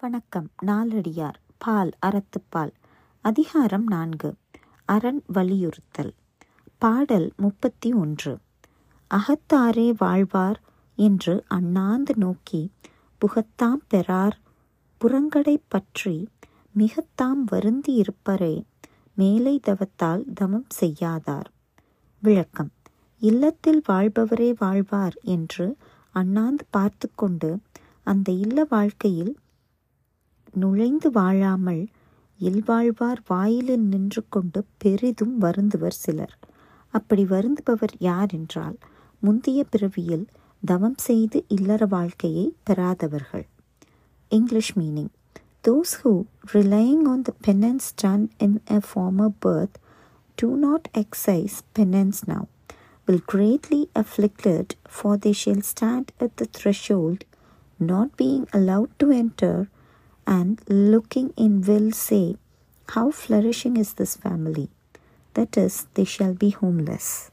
வணக்கம். நாலடியார். பால் அறத்துப்பால். அதிகாரம் நான்கு. அரண் வலியுறுத்தல். பாடல் முப்பத்தி ஒன்று. அகத்தாரே வாழ்வார் என்று அண்ணாந்து நோக்கி புகத்தாம் பெறார். புறங்கடை பற்றி மிகத்தாம் வருந்தி இருப்பரே மேலை தவத்தால் தமம் செய்யாதார். விளக்கம். இல்லத்தில் வாழ்பவரே வாழ்வார் என்று அண்ணாந்து பார்த்து கொண்டு அந்த இல்ல வாழ்க்கையில் நுழைந்து வாழாமல் இல்வாழ்வார் வாயிலில் நின்று கொண்டு பெரிதும் வருந்துவர் சிலர் அப்படி வருந்துபவர் யார் என்றால் முந்தைய பிறவியில் தவம் செய்து இல்லற வாழ்க்கையை பெறாதவர்கள் English meaning Those who, relying on the penance done in a former birth, do not exercise penance now, will greatly afflicted, for they shall stand at the threshold, not being allowed to enter, and looking in will say, How flourishing is this family! That is, they shall be homeless.